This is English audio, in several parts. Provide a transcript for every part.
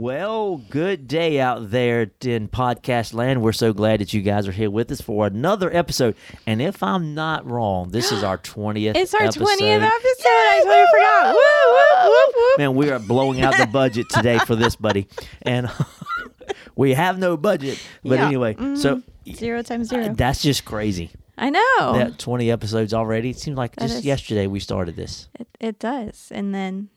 Well, good day out there in podcast land. We're so glad that you guys are here with us for another episode. And if I'm not wrong, this is our 20th It's our episode. 20th episode. I totally forgot. Woo, woo, woo, woo. Man, we are blowing out the budget today for this, buddy. And we have no budget. But Yeah. anyway, mm-hmm. so Zero times zero. Uh, that's just crazy. I know. That 20 episodes already. It seems like That just is- yesterday we started this. it, it does. And then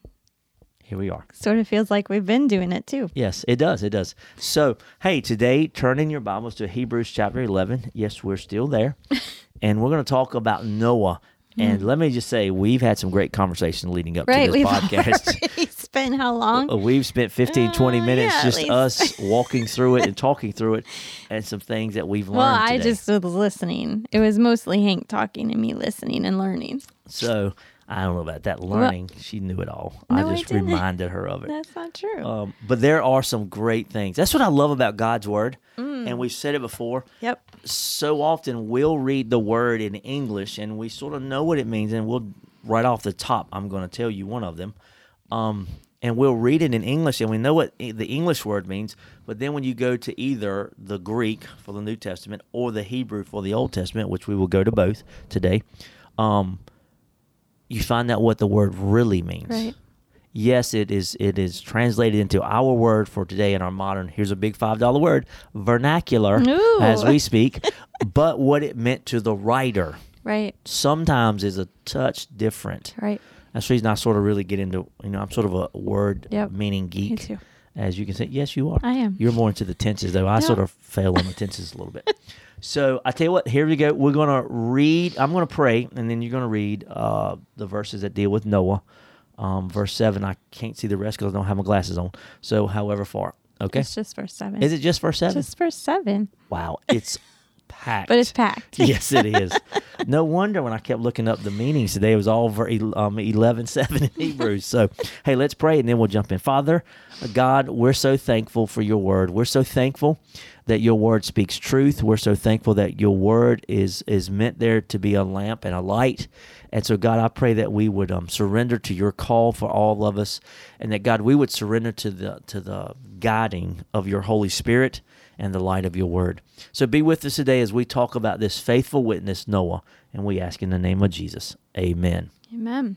Here we are. sort of feels like we've been doing it too. Yes, it does. It does. So, hey, today, turn in your Bibles to Hebrews chapter 11. Yes, we're still there. and we're going to talk about Noah. And let me just say, we've had some great conversation leading up Mm. Right. to this podcast. spent how long? Uh, We've spent 15, 20 Uh, minutes yeah, just us walking through it and talking through it and some things that we've learned. well, I today. just was listening. It was mostly Hank talking and me listening and learning. So, I don't know about that learning. she knew it all. No, I I just didn't. reminded her of it. That's not true. Um, but there are some great things. That's what I love about God's word. Mm. And we've said it before. yep. so often we'll read the word in English and we sort of know what it means, and we'll right off the top, I'm going to tell you one of them. Um, and we'll read it in English and we know what the English word means, but then when you go to either the Greek for the New Testament or the Hebrew for the Old Testament, which we will go to both today, um, you find out what the word really means Right. yes it is it is translated into our word for today in our modern here's a big five dollar word vernacular Ooh. as we speak but what it meant to the writer Right. sometimes is a touch different Right. that's the reason i sort of really get into you know i'm sort of a word Yep. meaning geek too. as you can say yes you are I am. you're more into the tenses though i No. sort of fail on the tenses a little bit so i tell you what here we go. We're going to read i'm going to pray and then you're going to read uh, the verses that deal with noah. Um, verse 7 i can't see the rest because i don't have my glasses on. So however far okay? It's just verse seven. is it just verse 7 just verse seven? wow it's packed But it's packed. yes, it is. No wonder when I kept looking up the meanings today, it was all ver- um, 11 7 in Hebrews. So, hey, let's pray and then we'll jump in. Father, God, we're so thankful for your word. We're so thankful that your word speaks truth. We're so thankful that your word is, is meant there to be a lamp and a light. And so, God, I pray that we would um, surrender to your call for all of us, and that God, we would surrender to the to the guiding of your Holy Spirit and the light of your word. So be with us today as we talk about this faithful witness, Noah, and we ask in the name of Jesus. Amen. Amen.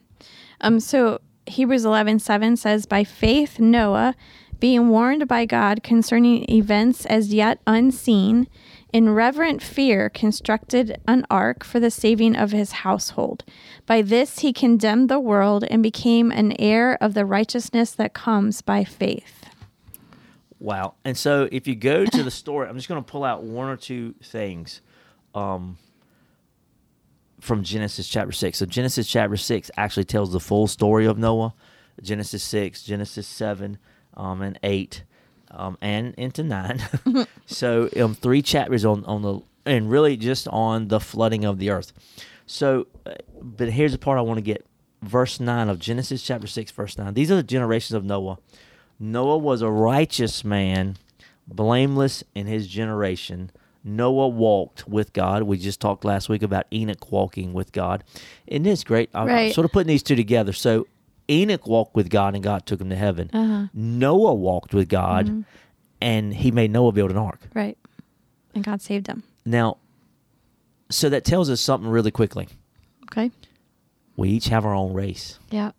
Um, so Hebrews eleven seven says, By faith Noah, being warned by God concerning events as yet unseen, in reverent fear constructed an ark for the saving of his household. By this he condemned the world and became an heir of the righteousness that comes by faith. Wow. And so if you go to the story, I'm just going to pull out one or two things um, from Genesis chapter 6. So Genesis chapter 6 actually tells the full story of Noah. Genesis 6, Genesis 7, um, and 8, um, and into 9. so um, three chapters on, on the, and really just on the flooding of the earth. So, uh, but here's the part I want to get. Verse 9 of Genesis chapter 6, verse 9. These are the generations of Noah. Noah was a righteous man, blameless in his generation. Noah walked with God. We just talked last week about Enoch walking with God. Isn't this great? I'm, Right. sort of putting these two together. So Enoch walked with God and God took him to heaven. Uh-huh. Noah walked with God and he made Noah build an ark. Right. And God saved him. Now, so that tells us something really quickly. Okay. We each have our own race. Yeah.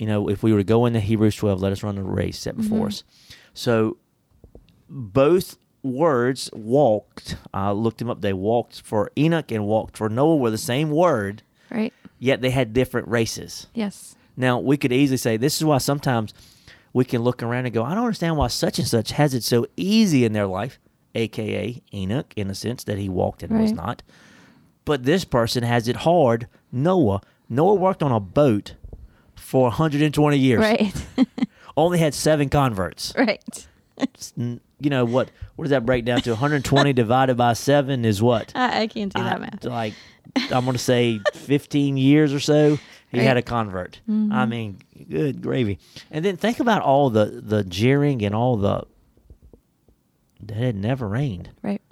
You know, if we were to go into Hebrews 12, let us run the race set before Mm-hmm. us. So both words walked, I looked them up, they walked for Enoch and walked for Noah were the same word, Right. yet they had different races. Yes. Now, we could easily say this is why sometimes we can look around and go, I don't understand why such and such has it so easy in their life, aka Enoch, in a sense that he walked and was not. But this person has it hard, Noah. Noah worked on a boat for 120 years Right. only had seven converts. right. You know what? What does that break down to? 120 divided by seven is what? I, I can't do that I- math. Like I'm gonna say 15 years or so. He Right. had a convert. Mm-hmm. I mean, good gravy. And then think about all the the jeering and all the that had never rained. Right.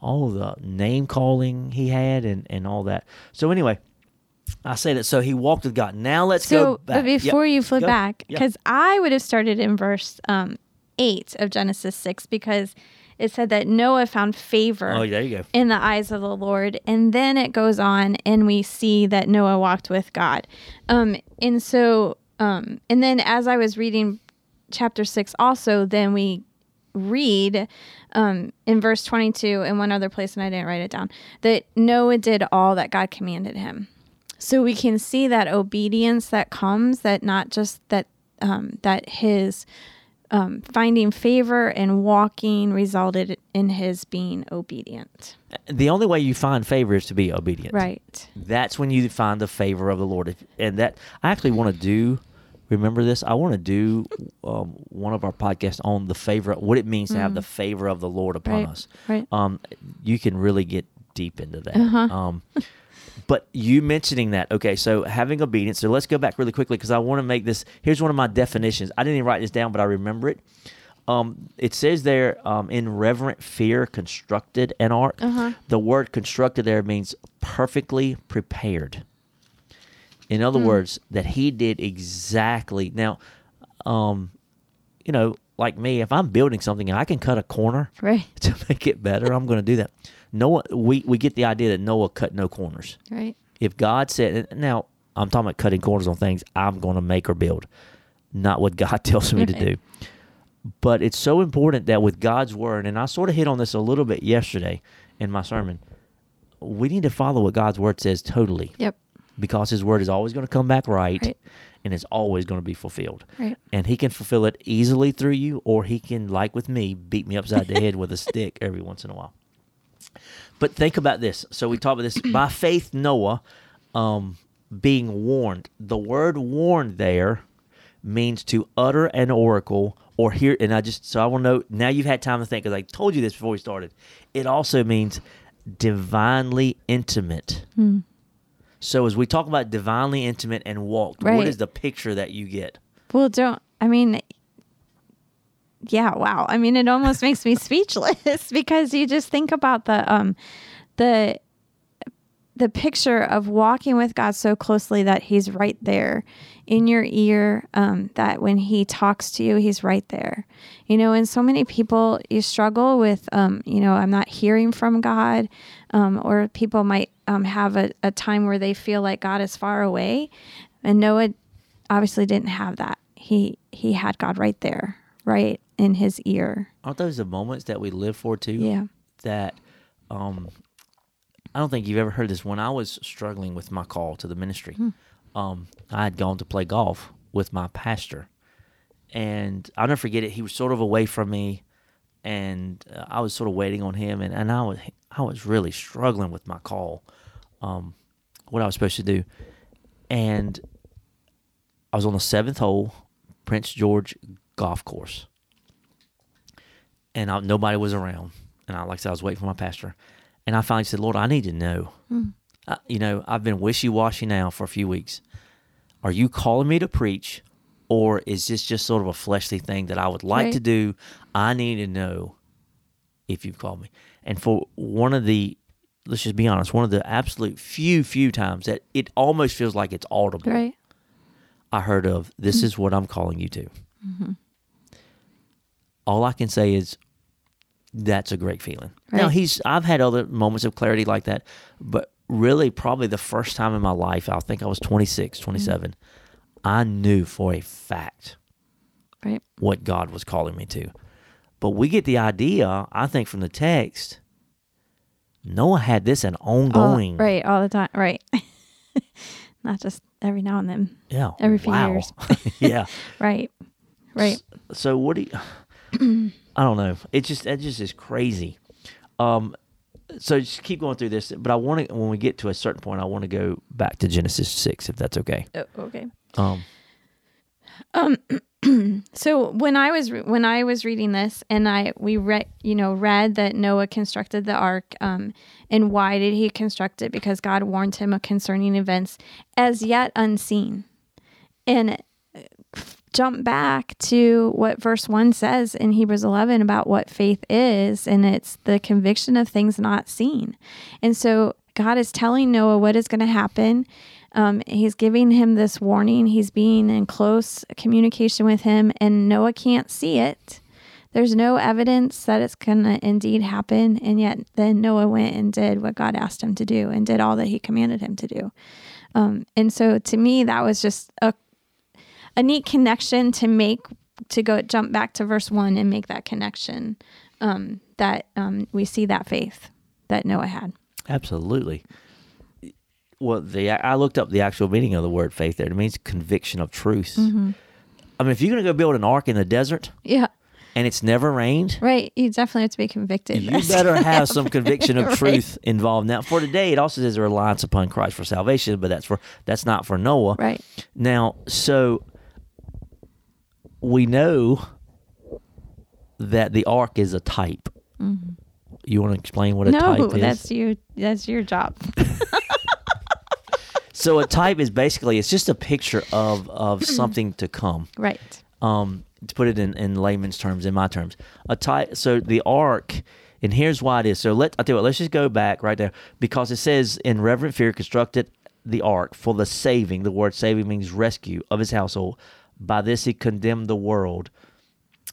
All the name calling he had and and all that. So anyway, I say that. So he walked with God. Now let's So, go back. but Yep. before you flip Go. back, Yep. because I would have started in verse um, eight of Genesis six, because it said that Noah found favor Oh, there you go. in the eyes of the Lord, and then it goes on, and we see that Noah walked with God. Um, and so, um, and then as I was reading chapter six, also, then we read um, in verse 22 in one other place and i didn't write it down that noah did all that god commanded him so we can see that obedience that comes that not just that um, that his um, finding favor and walking resulted in his being obedient The only way you find favor is to be obedient. right That's when you find the favor of the Lord. If, and that I actually want to do. Remember this? I want to do um, one of our podcasts on the favor, what it means to have the favor of the Lord upon Mm. Right, us. right. Um, you can really get deep into that. Uh-huh. Um, but you mentioning that, okay? So having obedience. So let's go back really quickly because I want to make this. Here's one of my definitions. I didn't even write this down, but I remember it. Um, it says there, um, in reverent fear, constructed an ark. Uh-huh. The word constructed there means perfectly prepared. In other Hmm. words, that he did exactly. Now, um, you know, like me, if I'm building something and I can cut a corner right to make it better, I'm going to do that. Noah, we, we get the idea that Noah cut no corners. right If God said, now I'm talking about cutting corners on things I'm going to make or build, not what God tells me to do. But it's so important that with God's word, and I sort of hit on this a little bit yesterday in my sermon, we need to follow what God's word says totally yep because his word is always going to come back right, Right. and it's always going to be fulfilled. Right. And he can fulfill it easily through you, or he can, like with me, beat me upside the head with a stick every once in a while. But think about this. So we talk about this by faith, Noah um, being warned. The word warned there means to utter an oracle or hear. And I just, so I will know now you've had time to think because I told you this before we started. It also means divinely intimate. So as we talk about divinely intimate and walked, what Right. is the picture that you get? Well, don't. I mean, yeah. Wow. I mean, it almost makes me speechless because you just think about the um, the the picture of walking with God so closely that He's right there in your ear. Um, that when He talks to you, He's right there. You know, and so many people you struggle with. Um, you know, I'm not hearing from God, um, or people might um, have a, a time where they feel like God is far away, and Noah obviously didn't have that. He he had God right there, right in his ear. Aren't those the moments that we live for too? Yeah. That um I don't think you've ever heard this. When I was struggling with my call to the ministry, Hmm. um, I had gone to play golf with my pastor, and I'll never forget it. He was sort of away from me, and uh, I was sort of waiting on him, and, and I was I was really struggling with my call, um, what I was supposed to do, and I was on the seventh hole, Prince George golf course, and I, nobody was around. And I, like I said, I was waiting for my pastor, and I finally said, "Lord, I need to know. Uh, you know, I've been wishy washy now for a few weeks. Are you calling me to preach, or is this just sort of a fleshly thing that I would like Right. to do? I need to know if you've called me." And for one of the let's just be honest, one of the absolute few few times that it almost feels like it's audible. Right. I heard of this is what I'm calling you to. All I can say is that's a great feeling. Now he's I've had other moments of clarity like that, but really probably the first time in my life, I think I was 26, mm-hmm. 27, I knew for a fact Right. what God was calling me to. But we get the idea, I think from the text, Noah had this an ongoing right. All the time. Right. Not just every now and then. yeah, every few wow. years. yeah. Right. Right. So what do you? I don't know. It just it just is crazy. Um, so just keep going through this, but I want to when we get to a certain point, I want to go back to Genesis six, if that's okay. Oh, okay. Um, Um. So when I was re- when I was reading this, and I we read you know read that Noah constructed the ark, um, and why did he construct it? Because God warned him of concerning events as yet unseen, and jump back to what verse one says in Hebrews eleven about what faith is, and it's the conviction of things not seen, and so God is telling Noah what is going to happen. Um, he's giving him this warning. He's being in close communication with him, and Noah can't see it. There's no evidence that it's going to indeed happen. And yet, then Noah went and did what God asked him to do and did all that he commanded him to do. Um, and so, to me, that was just a, a neat connection to make, to go jump back to verse one and make that connection um, that um, we see that faith that Noah had. Absolutely. Well, the I looked up the actual meaning of the word faith there. It means conviction of truth. Mm-hmm. I mean, if you're going to go build an ark in the desert Yeah. and it's never rained, Right. You definitely have to be convicted. you better have some conviction of Right. truth involved. Now, for today, it also says a reliance upon Christ for salvation, but that's for that's not for Noah. Right. Now, so we know that the ark is a type. You want to explain what a Mm-hmm. No, type is? that's you. That's your job. So a type is basically it's just a picture of of something to come. right. Um, to put it in, in layman's terms, in my terms, a type. So the ark, and here's why it is. So let I tell you what. Let's just go back right there because it says in reverent fear constructed the ark for the saving. The word saving means rescue of his household. By this he condemned the world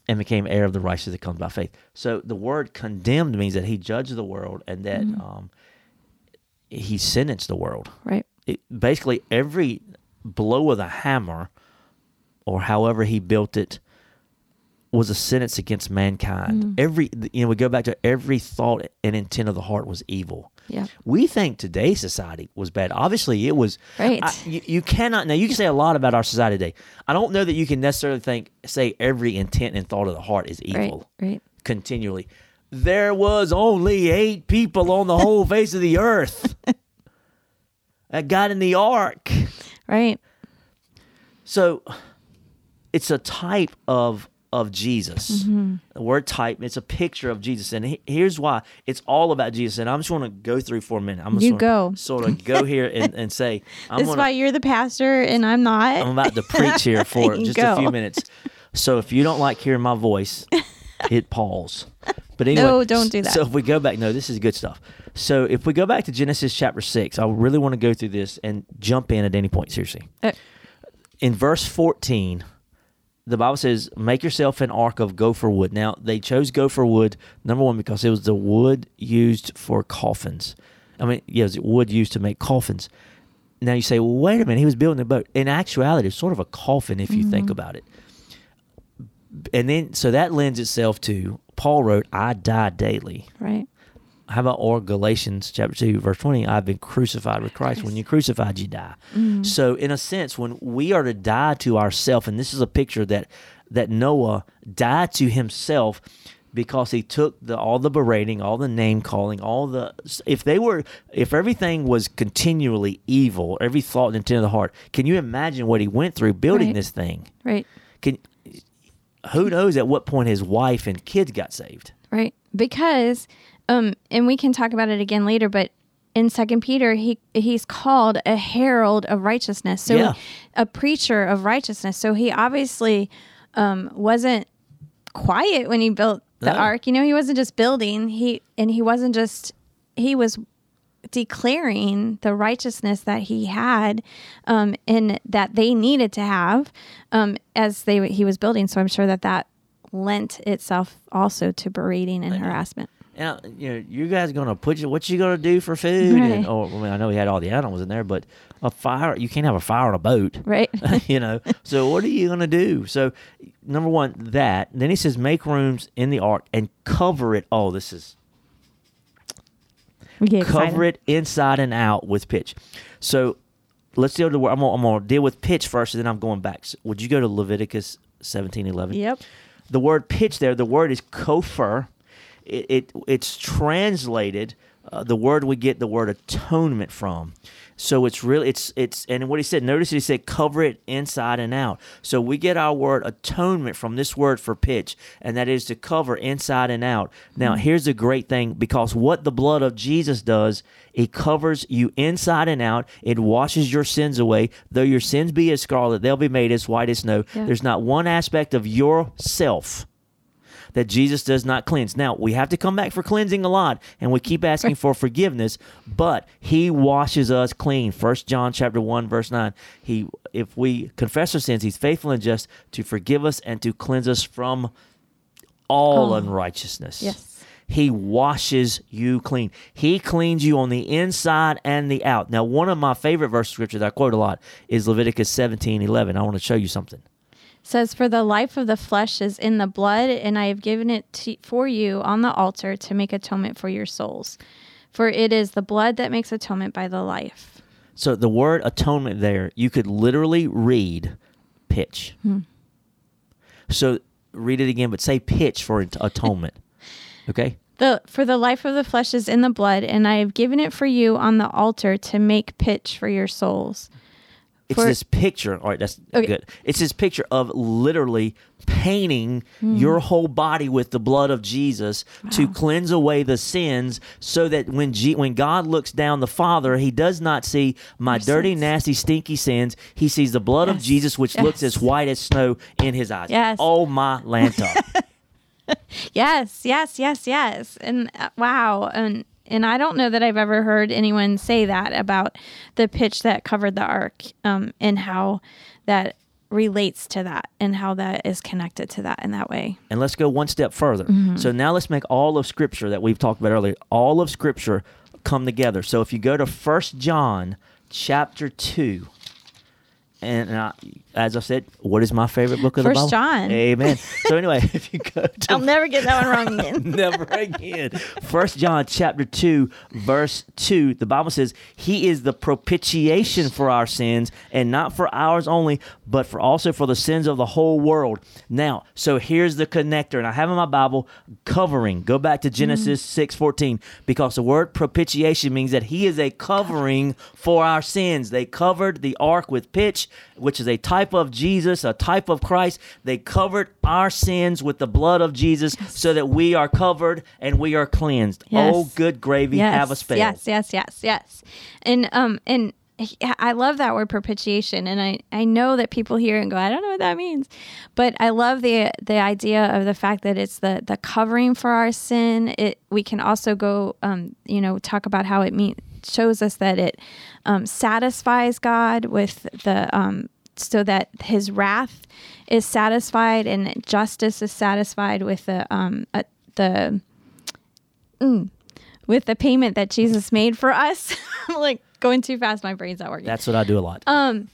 and became heir of the righteousness that comes by faith. So the word condemned means that he judged the world and that um, he sentenced the world. Right. it, basically every blow of the hammer or however he built it was a sentence against mankind. Every you know we go back to every thought and intent of the heart was evil Yeah. we think today's society was bad obviously it was Right. I- you, you cannot now you can say a lot about our society today i don't know that you can necessarily think say every intent and thought of the heart is evil Right. Right. continually. There was only eight people on the whole face of the earth that got in the ark. Right. So it's a type of of Jesus. Mm-hmm. The word type, it's a picture of Jesus. And he- here's why. It's all about Jesus. And I'm just want to go through for a minute. I'm You go. Sort of go here and, and say, I'm This is gonna, why you're the pastor and I'm not. I'm about to preach here for just a few minutes. So if you don't like hearing my voice, hit pause. But anyway, No, don't do that. So if we go back, no, this is good stuff. So if we go back to Genesis chapter six, I really want to go through this and jump in at any point. Seriously, Uh, in verse fourteen, the Bible says, "Make yourself an ark of gopher wood." Now they chose gopher wood number one because it was the wood used for coffins. I mean, yeah, it was wood used to make coffins. Now you say, well, wait a minute, he was building a boat. In actuality, it's sort of a coffin if you mm-hmm. think about it. And then, so that lends itself to Paul wrote, "I die daily." right. How about or Galatians chapter two, verse twenty? I've been crucified with Christ. When you're crucified, you die. Mm-hmm. So, in a sense, when we are to die to ourselves, and this is a picture that that Noah died to himself because he took the all the berating, all the name calling, all the if they were if everything was continually evil, every thought and intent of the heart. Can you imagine what he went through building Right. this thing? Right. Can who knows at what point his wife and kids got saved? Right. Because um and we can talk about it again later, but in second Peter he he's called a herald of righteousness. So Yeah. a preacher of righteousness. So he obviously um wasn't quiet when he built the No. ark. You know, he wasn't just building, he and he wasn't just he was declaring the righteousness that he had um, and that they needed to have um, as they he was building. So I'm sure that that lent itself also to berating and harassment. Now, you know, you guys gonna put you, what you gonna do for food? Right. And, or I mean, I know he had all the animals in there, but a fire, you can't have a fire on a boat, Right. you know. So what are you gonna do? So, number one, that. Then he says, make rooms in the ark and cover it. Oh, this is cover it inside and out with pitch. So let's deal with. I'm gonna, I'm gonna deal with pitch first, and then I'm going back. So would you go to Leviticus 17:11? Yep. The word pitch there, the word is kofar, it, it it's translated uh, the word we get the word atonement from. So it's really it's it's and what he said. Notice he said cover it inside and out. So we get our word atonement from this word for pitch, and that is to cover inside and out. Now here's the great thing because what the blood of Jesus does, it covers you inside and out. It washes your sins away. Though your sins be as scarlet, they'll be made as white as snow. Yeah. There's not one aspect of yourself that Jesus does not cleanse. Now, we have to come back for cleansing a lot and we keep asking for forgiveness, but he washes us clean. First John chapter 1 verse 9. He if we confess our sins, he's faithful and just to forgive us and to cleanse us from all Oh. unrighteousness. Yes. He washes you clean. He cleans you on the inside and the out. Now, one of my favorite verse scriptures that I quote a lot is Leviticus 17 11. I want to show you something. Says, For the life of the flesh is in the blood, and I have given it to, for you on the altar to make atonement for your souls. For it is the blood that makes atonement by the life. So the word atonement there, you could literally read pitch. Hmm. So read it again, but say pitch for atonement. Okay? The for the life of the flesh is in the blood, and I have given it for you on the altar to make pitch for your souls. It's For- this picture. All right, that's Okay. good. It's this picture of literally painting your whole body with the blood of Jesus to cleanse away the sins, so that when G- when God looks down, the Father, He does not see my Your dirty, sins. nasty, stinky sins. He sees the blood of Jesus, which looks as white as snow in His eyes. Yes. Oh my lanta. Yes, yes, yes, yes. And uh, wow, and and I don't know that I've ever heard anyone say that about the pitch that covered the ark, um, and how that relates to that, and how that is connected to that in that way. And let's go one step further. Mm-hmm. So now let's make all of Scripture that we've talked about earlier, all of Scripture come together. So if you go to First John chapter 2, and I, as I said, what is my favorite book of the First Bible? John. Amen. so anyway, if you go to I'll never get that one wrong again. Never again. First John chapter 2 verse 2 the Bible says he is the propitiation for our sins and not for ours only but for also for the sins of the whole world. Now, so here's the connector and I have in my Bible covering. Go back to mm-hmm. Genesis 6:14 because the word propitiation means that he is a covering for our sins. They covered the ark with pitch, which is a type of Jesus, a type of Christ. They covered our sins with the blood of Jesus so that we are covered and we are cleansed. Yes. Oh, good gravy, have a spell. Yes, yes, yes, yes. And um and I love that word propitiation, and I, I know that people hear and go, I don't know what that means, but I love the the idea of the fact that it's the the covering for our sin. It we can also go, um, you know, talk about how it shows us that it um, satisfies God with the um, so that His wrath is satisfied and justice is satisfied with the um uh, the with the payment that Jesus made for us. I'm like going too fast. My brain's not working. That's what I do a lot. Um,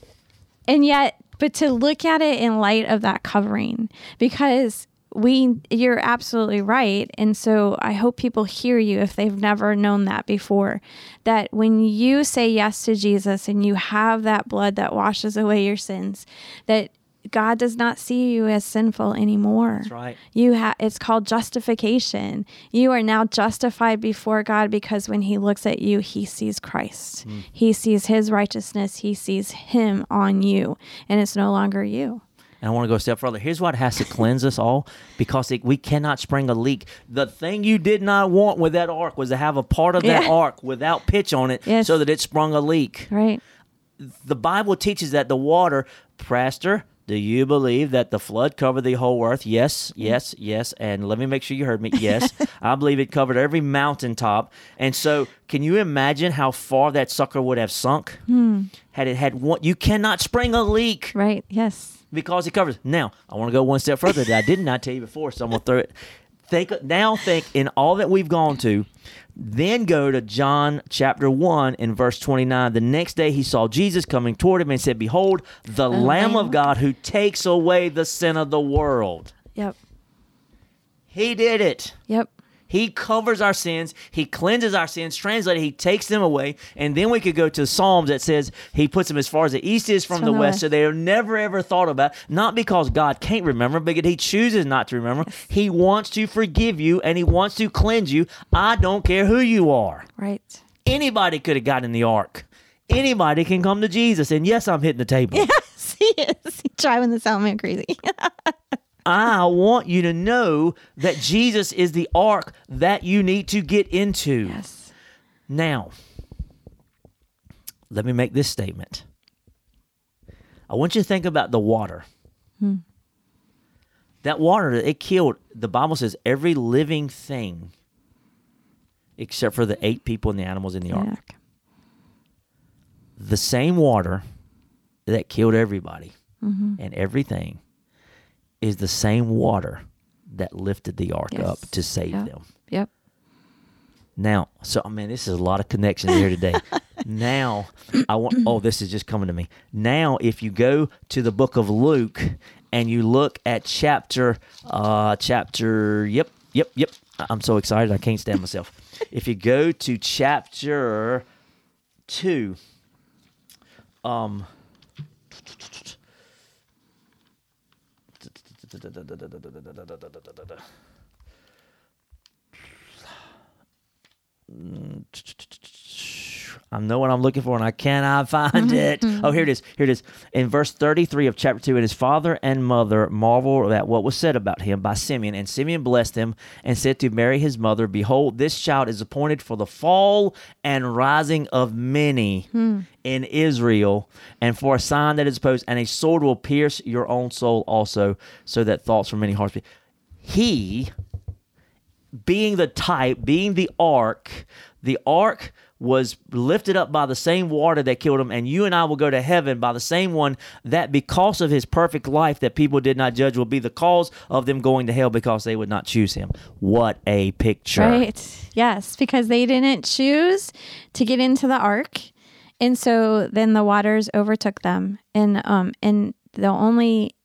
and yet, but to look at it in light of that covering, because we, you're absolutely right. And so I hope people hear you if they've never known that before. That when you say yes to Jesus and you have that blood that washes away your sins, that God does not see you as sinful anymore. That's right. You have it's called justification. You are now justified before God because when he looks at you, he sees Christ. Hmm. He sees his righteousness. He sees him on you, and it's no longer you. And I want to go a step further. Here's what has to cleanse us all because it, we cannot spring a leak. The thing you did not want with that ark was to have a part of that Yeah. ark without pitch on it Yes. so that it sprung a leak. Right? the Bible teaches that the water, Pastor, do you believe that the flood covered the whole earth? Yes, mm-hmm. yes, yes. And let me make sure you heard me. Yes, I believe it covered every mountaintop. And so, can you imagine how far that sucker would have sunk hmm. had it had one? You cannot spring a leak Right. Yes. because it covers. Now, I want to go one step further that I did not tell you before, so I'm gonna throw it. Think now. Think in all that we've gone to. Then go to John chapter 1 and verse 29. The next day he saw Jesus coming toward him and said, Behold, the Lamb of God who takes away the sin of the world. Yep. He did it. Yep. He covers our sins. He cleanses our sins. Translated, He takes them away. And then we could go to Psalms that says He puts them as far as the east is from, From the the west. west. So they are never ever thought about. Not because God can't remember, but He chooses not to remember. He wants to forgive you and He wants to cleanse you. I don't care who you are. Right. Anybody could have gotten in the ark. Anybody can come to Jesus. And yes, I'm hitting the table. Yes, he is. He's driving this the Salmon crazy. I want you to know that Jesus is the ark that you need to get into. yes. Now, let me make this statement. I want you to think about the water. Hmm. That water, it killed, the Bible says, every living thing except for the eight people and the animals in the ark. Yuck. The same water that killed everybody mm-hmm. and everything is the same water that lifted the ark Yes. up to save Yep. them. Yep. Now, so I mean, this is a lot of connections here today. now, I want. Oh, this is just coming to me. Now, if you go to the book of Luke and you look at chapter, uh, chapter. Yep, yep, yep. I'm so excited, I can't stand myself. if you go to chapter two, um. だだだだだだだだだ I know what I'm looking for and I cannot find mm-hmm, it. Oh, mm-hmm. here it is. Here it is. In verse 33 of chapter 2, and his father and mother marveled at what was said about him by Simeon. And Simeon blessed him and said to Mary his mother, Behold, this child is appointed for the fall and rising of many hmm. in Israel, and for a sign that is opposed, and a sword will pierce your own soul also, so that thoughts from many hearts be. He being the type, being the ark, the ark was lifted up by the same water that killed him, and you and I will go to heaven by the same one that, because of his perfect life that people did not judge, will be the cause of them going to hell because they would not choose him. What a picture! Right. Yes, because they didn't choose to get into the ark. And so then the waters overtook them. And um and the only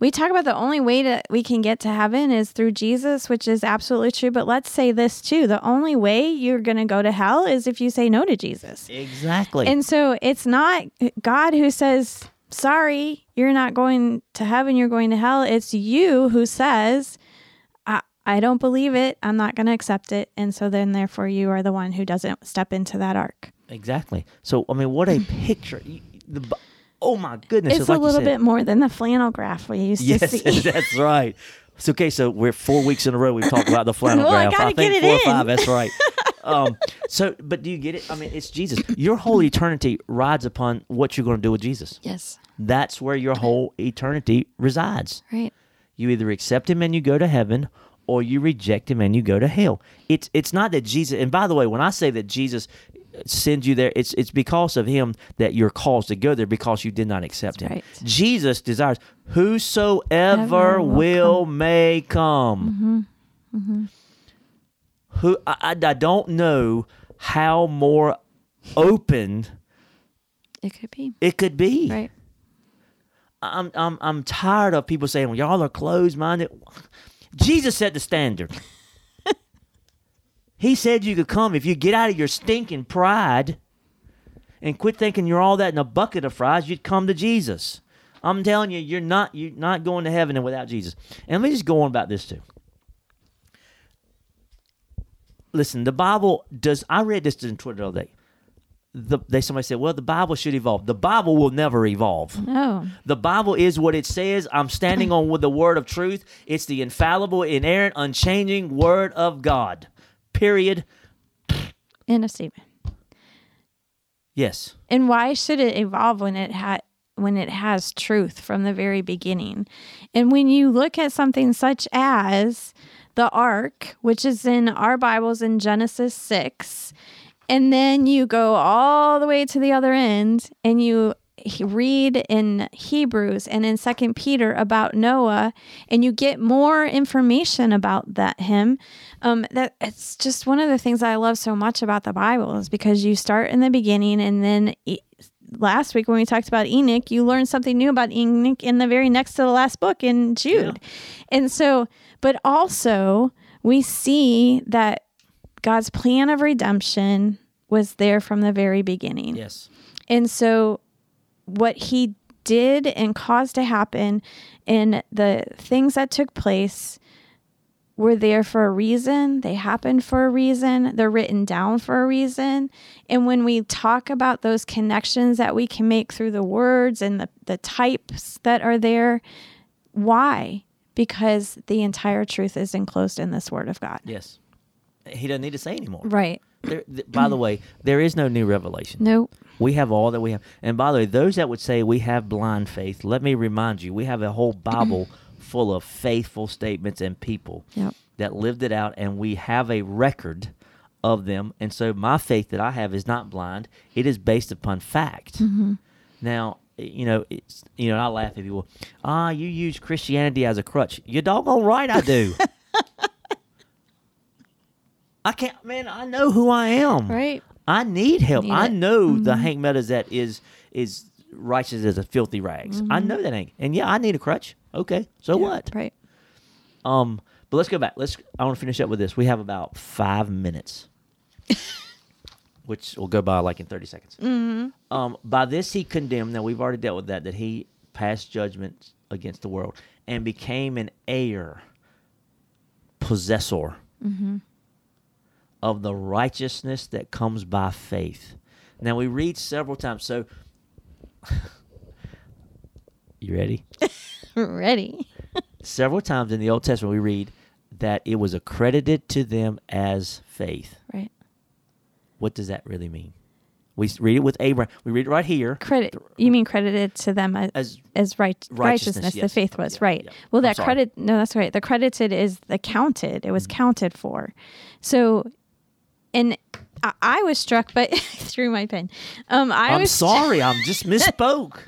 we talk about the only way that we can get to heaven is through Jesus, which is absolutely true. But let's say this too. The only way you're gonna go to hell is if you say no to Jesus. Exactly. And so it's not God who says, sorry, you're not going to heaven, you're going to hell. It's you who says, I, I don't believe it. I'm not going to accept it. And so then, therefore, you are the one who doesn't step into that ark. exactly. So, I mean, what a picture! The, oh my goodness! It's like a little said. bit more than the flannel graph we used to see. Yes, that's right. So, okay, so we're four weeks in a row we've talked about the flannel Well, I graph. gotta think get it four or five. That's right. Um, so, but do you get it? I mean, it's Jesus. Your whole eternity rides upon what you're going to do with Jesus. yes. That's where your whole eternity resides. Right. You either accept him and you go to heaven, or you reject him and you go to hell. It's it's not that Jesus. And by the way, when I say that Jesus sends you there, it's it's because of him that you're caused to go there because you did not accept him. right. Jesus desires whosoever Ever will, will may come. Mm-hmm. Mm-hmm. Who I, I, I don't know how more open It could be. it could be. Right. I'm I'm I'm tired of people saying, "Well, y'all are closed minded." Jesus set the standard. He said you could come if you get out of your stinking pride and quit thinking you're all that in a bucket of fries. You'd come to Jesus. I'm telling you, you're not you're not going to heaven without Jesus. And let me just go on about this too. Listen, the Bible does. I read this in Twitter the other day. The, they somebody said, "Well, the Bible should evolve." The Bible will never evolve. No. The Bible is what it says. I'm standing on with the word of truth. It's the infallible, inerrant, unchanging word of God. Period. In a statement. Yes. And why should it evolve when it had when it has truth from the very beginning? And when you look at something such as the ark, which is in our Bibles in Genesis 6, and then you go all the way to the other end and you read in Hebrews and in Second Peter about Noah, and you get more information about that him. Um, that it's just one of the things I love so much about the Bible is because you start in the beginning, and then e- last week when we talked about Enoch, you learned something new about Enoch in the very next to the last book in Jude, and so, but also we see that God's plan of redemption was there from the very beginning. Yes. And so, what he did and caused to happen and the things that took place were there for a reason. They happened for a reason. They're written down for a reason. And when we talk about those connections that we can make through the words and the, the types that are there, why? Because the entire truth is enclosed in this word of God. Yes. He doesn't need to say anymore. Right. There, th- by the way, there is no new revelation. No. We have all that we have. And by the way, those that would say we have blind faith, let me remind you, we have a whole Bible full of faithful statements and people Yep. that lived it out, and we have a record of them. And so my faith that I have is not blind, it is based upon fact. Now, you know, it's you know, I laugh at people. Ah, you use Christianity as a crutch. You're doggone right, I do. I can't, man. I know who I am. Right. I need help. Need I it. know the Hank Meadows that is is righteous as a filthy rags. I know that ain't. And yeah, I need a crutch. Okay, so what? Right. Um, but let's go back. Let's. I want to finish up with this. We have about five minutes, which will go by like in thirty seconds. Mm-hmm. Um, by this he condemned. Now we've already dealt with that. That he passed judgment against the world and became an heir, possessor of the righteousness that comes by faith. Now we read several times. So, you ready? Ready. several times in the Old Testament we read that it was accredited to them as faith. Right. What does that really mean? We read it with Abraham. We read it right here Credit. You mean credited to them as as as right Righteousness, righteousness, the faith was Yeah, right yeah. well that credit no that's right the credited is the counted it was Mm-hmm. counted for so and I, I was struck by through my pen um i I'm was sorry, I'm just misspoke.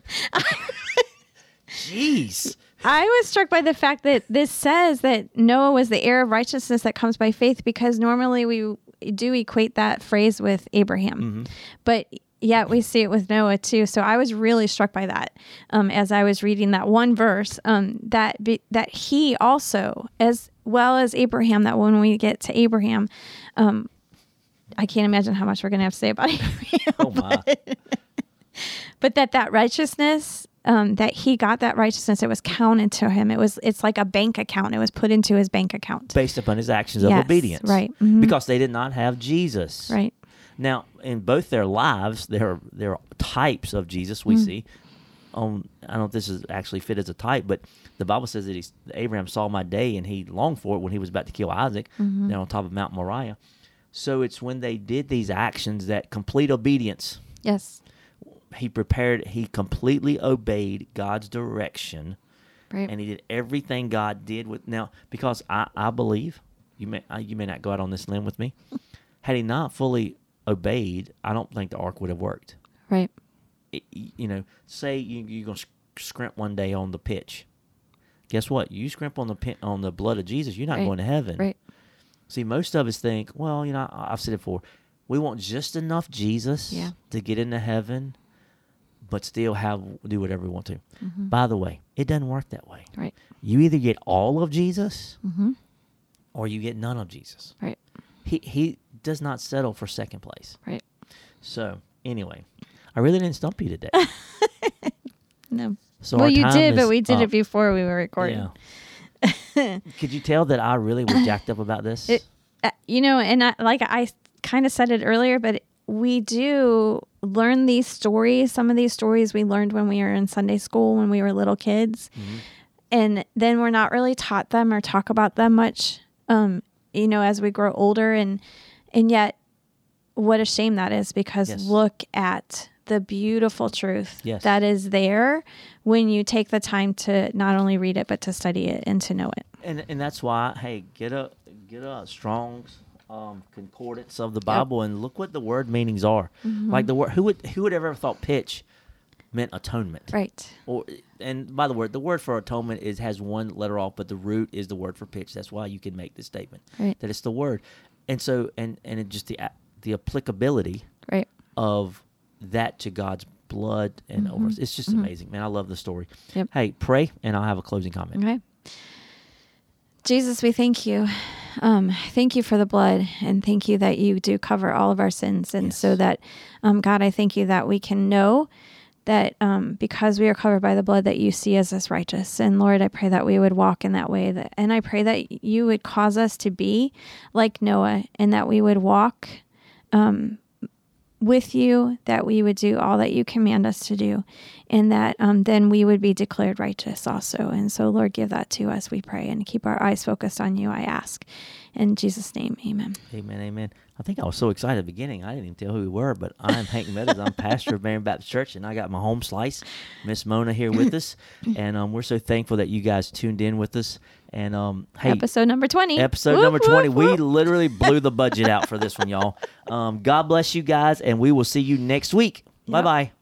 Jeez. i was struck by the fact that this says that noah was the heir of righteousness that comes by faith because normally we do equate that phrase with abraham Mm-hmm. but yet we see it with Noah too. So I was really struck by that um, as I was reading that one verse um, that be, that he also, as well as Abraham, that when we get to Abraham, um, I can't imagine how much we're going to have to say about Abraham, Oh my. but that that righteousness. Um, that he got that righteousness, it was counted to him. It was, it's like a bank account. It was put into his bank account. Based upon his actions of obedience. right. Mhm. Because they did not have Jesus. Right. Now, in both their lives, there there are types of Jesus we see. on I don't know if this is actually fit as a type, but the Bible says that he's, Abraham saw my day and he longed for it when he was about to kill Isaac there on top of Mount Moriah. So it's when they did these actions that complete obedience. Yes. He prepared. He completely obeyed God's direction, Right. and he did everything God did with. Now, because I, I believe you may I, you may not go out on this limb with me. Had he not fully obeyed, I don't think the ark would have worked. right. It- you know, say you you're gonna sc- scrimp one day on the pitch. Guess what? You scrimp on the pin, on the blood of Jesus, you're not Right. going to heaven. Right. See, most of us think, well, you know, I- I've said it before, we want just enough Jesus Yeah. to get into heaven, but still have do whatever we want to. By the way, it doesn't work that way. Right. You either get all of Jesus, Mm-hmm. or you get none of Jesus. Right. He he does not settle for second place. Right. So anyway, I really didn't stump you today. No. So well, you did, but we did up. it before we were recording. Yeah. Could you tell that I really was jacked up about this? It- Uh, you know, and I, like I kind of said it earlier, but we do learn these stories. Some of these stories we learned when we were in Sunday school when we were little kids, and then we're not really taught them or talk about them much. Um, you know, as we grow older, and and yet, what a shame that is because Yes. look at the beautiful truth Yes. that is there when you take the time to not only read it but to study it and to know it. and and that's why hey get a get a strong's um, concordance of the bible and look what the word meanings are Mm-hmm. like the word who would who would have ever thought pitch meant atonement Right. or and by the word the word for atonement is has one letter off but the root is the word for pitch that's why you can make this statement Right. that it's the word and so and and it just the the applicability Right. of that to god's blood and over it's just amazing man i love the story Yep. hey pray and i'll have a closing comment Okay. Jesus, we thank you um, thank you for the blood, and thank you that you do cover all of our sins, and Yes. so that, um, God, I thank you that we can know that um, because we are covered by the blood, that you see us as righteous. And Lord, I pray that we would walk in that way, that, and I pray that you would cause us to be like Noah, and that we would walk um, with you, that we would do all that you command us to do, and that um, then we would be declared righteous also. And so, Lord, give that to us, we pray, and keep our eyes focused on you, I ask. In Jesus' name, amen. Amen, amen. I think I was so excited at the beginning, I didn't even tell who we were, but I'm Hank Meadows. I'm pastor of Marion Baptist Church, and I got my home slice, Miss Mona, here with us. And um, we're so thankful that you guys tuned in with us. And um, hey, Episode number 20. episode Whoop, number 20, whoop, we literally blew the budget out for this one, y'all. Um, God bless you guys, and we will see you next week. Bye bye.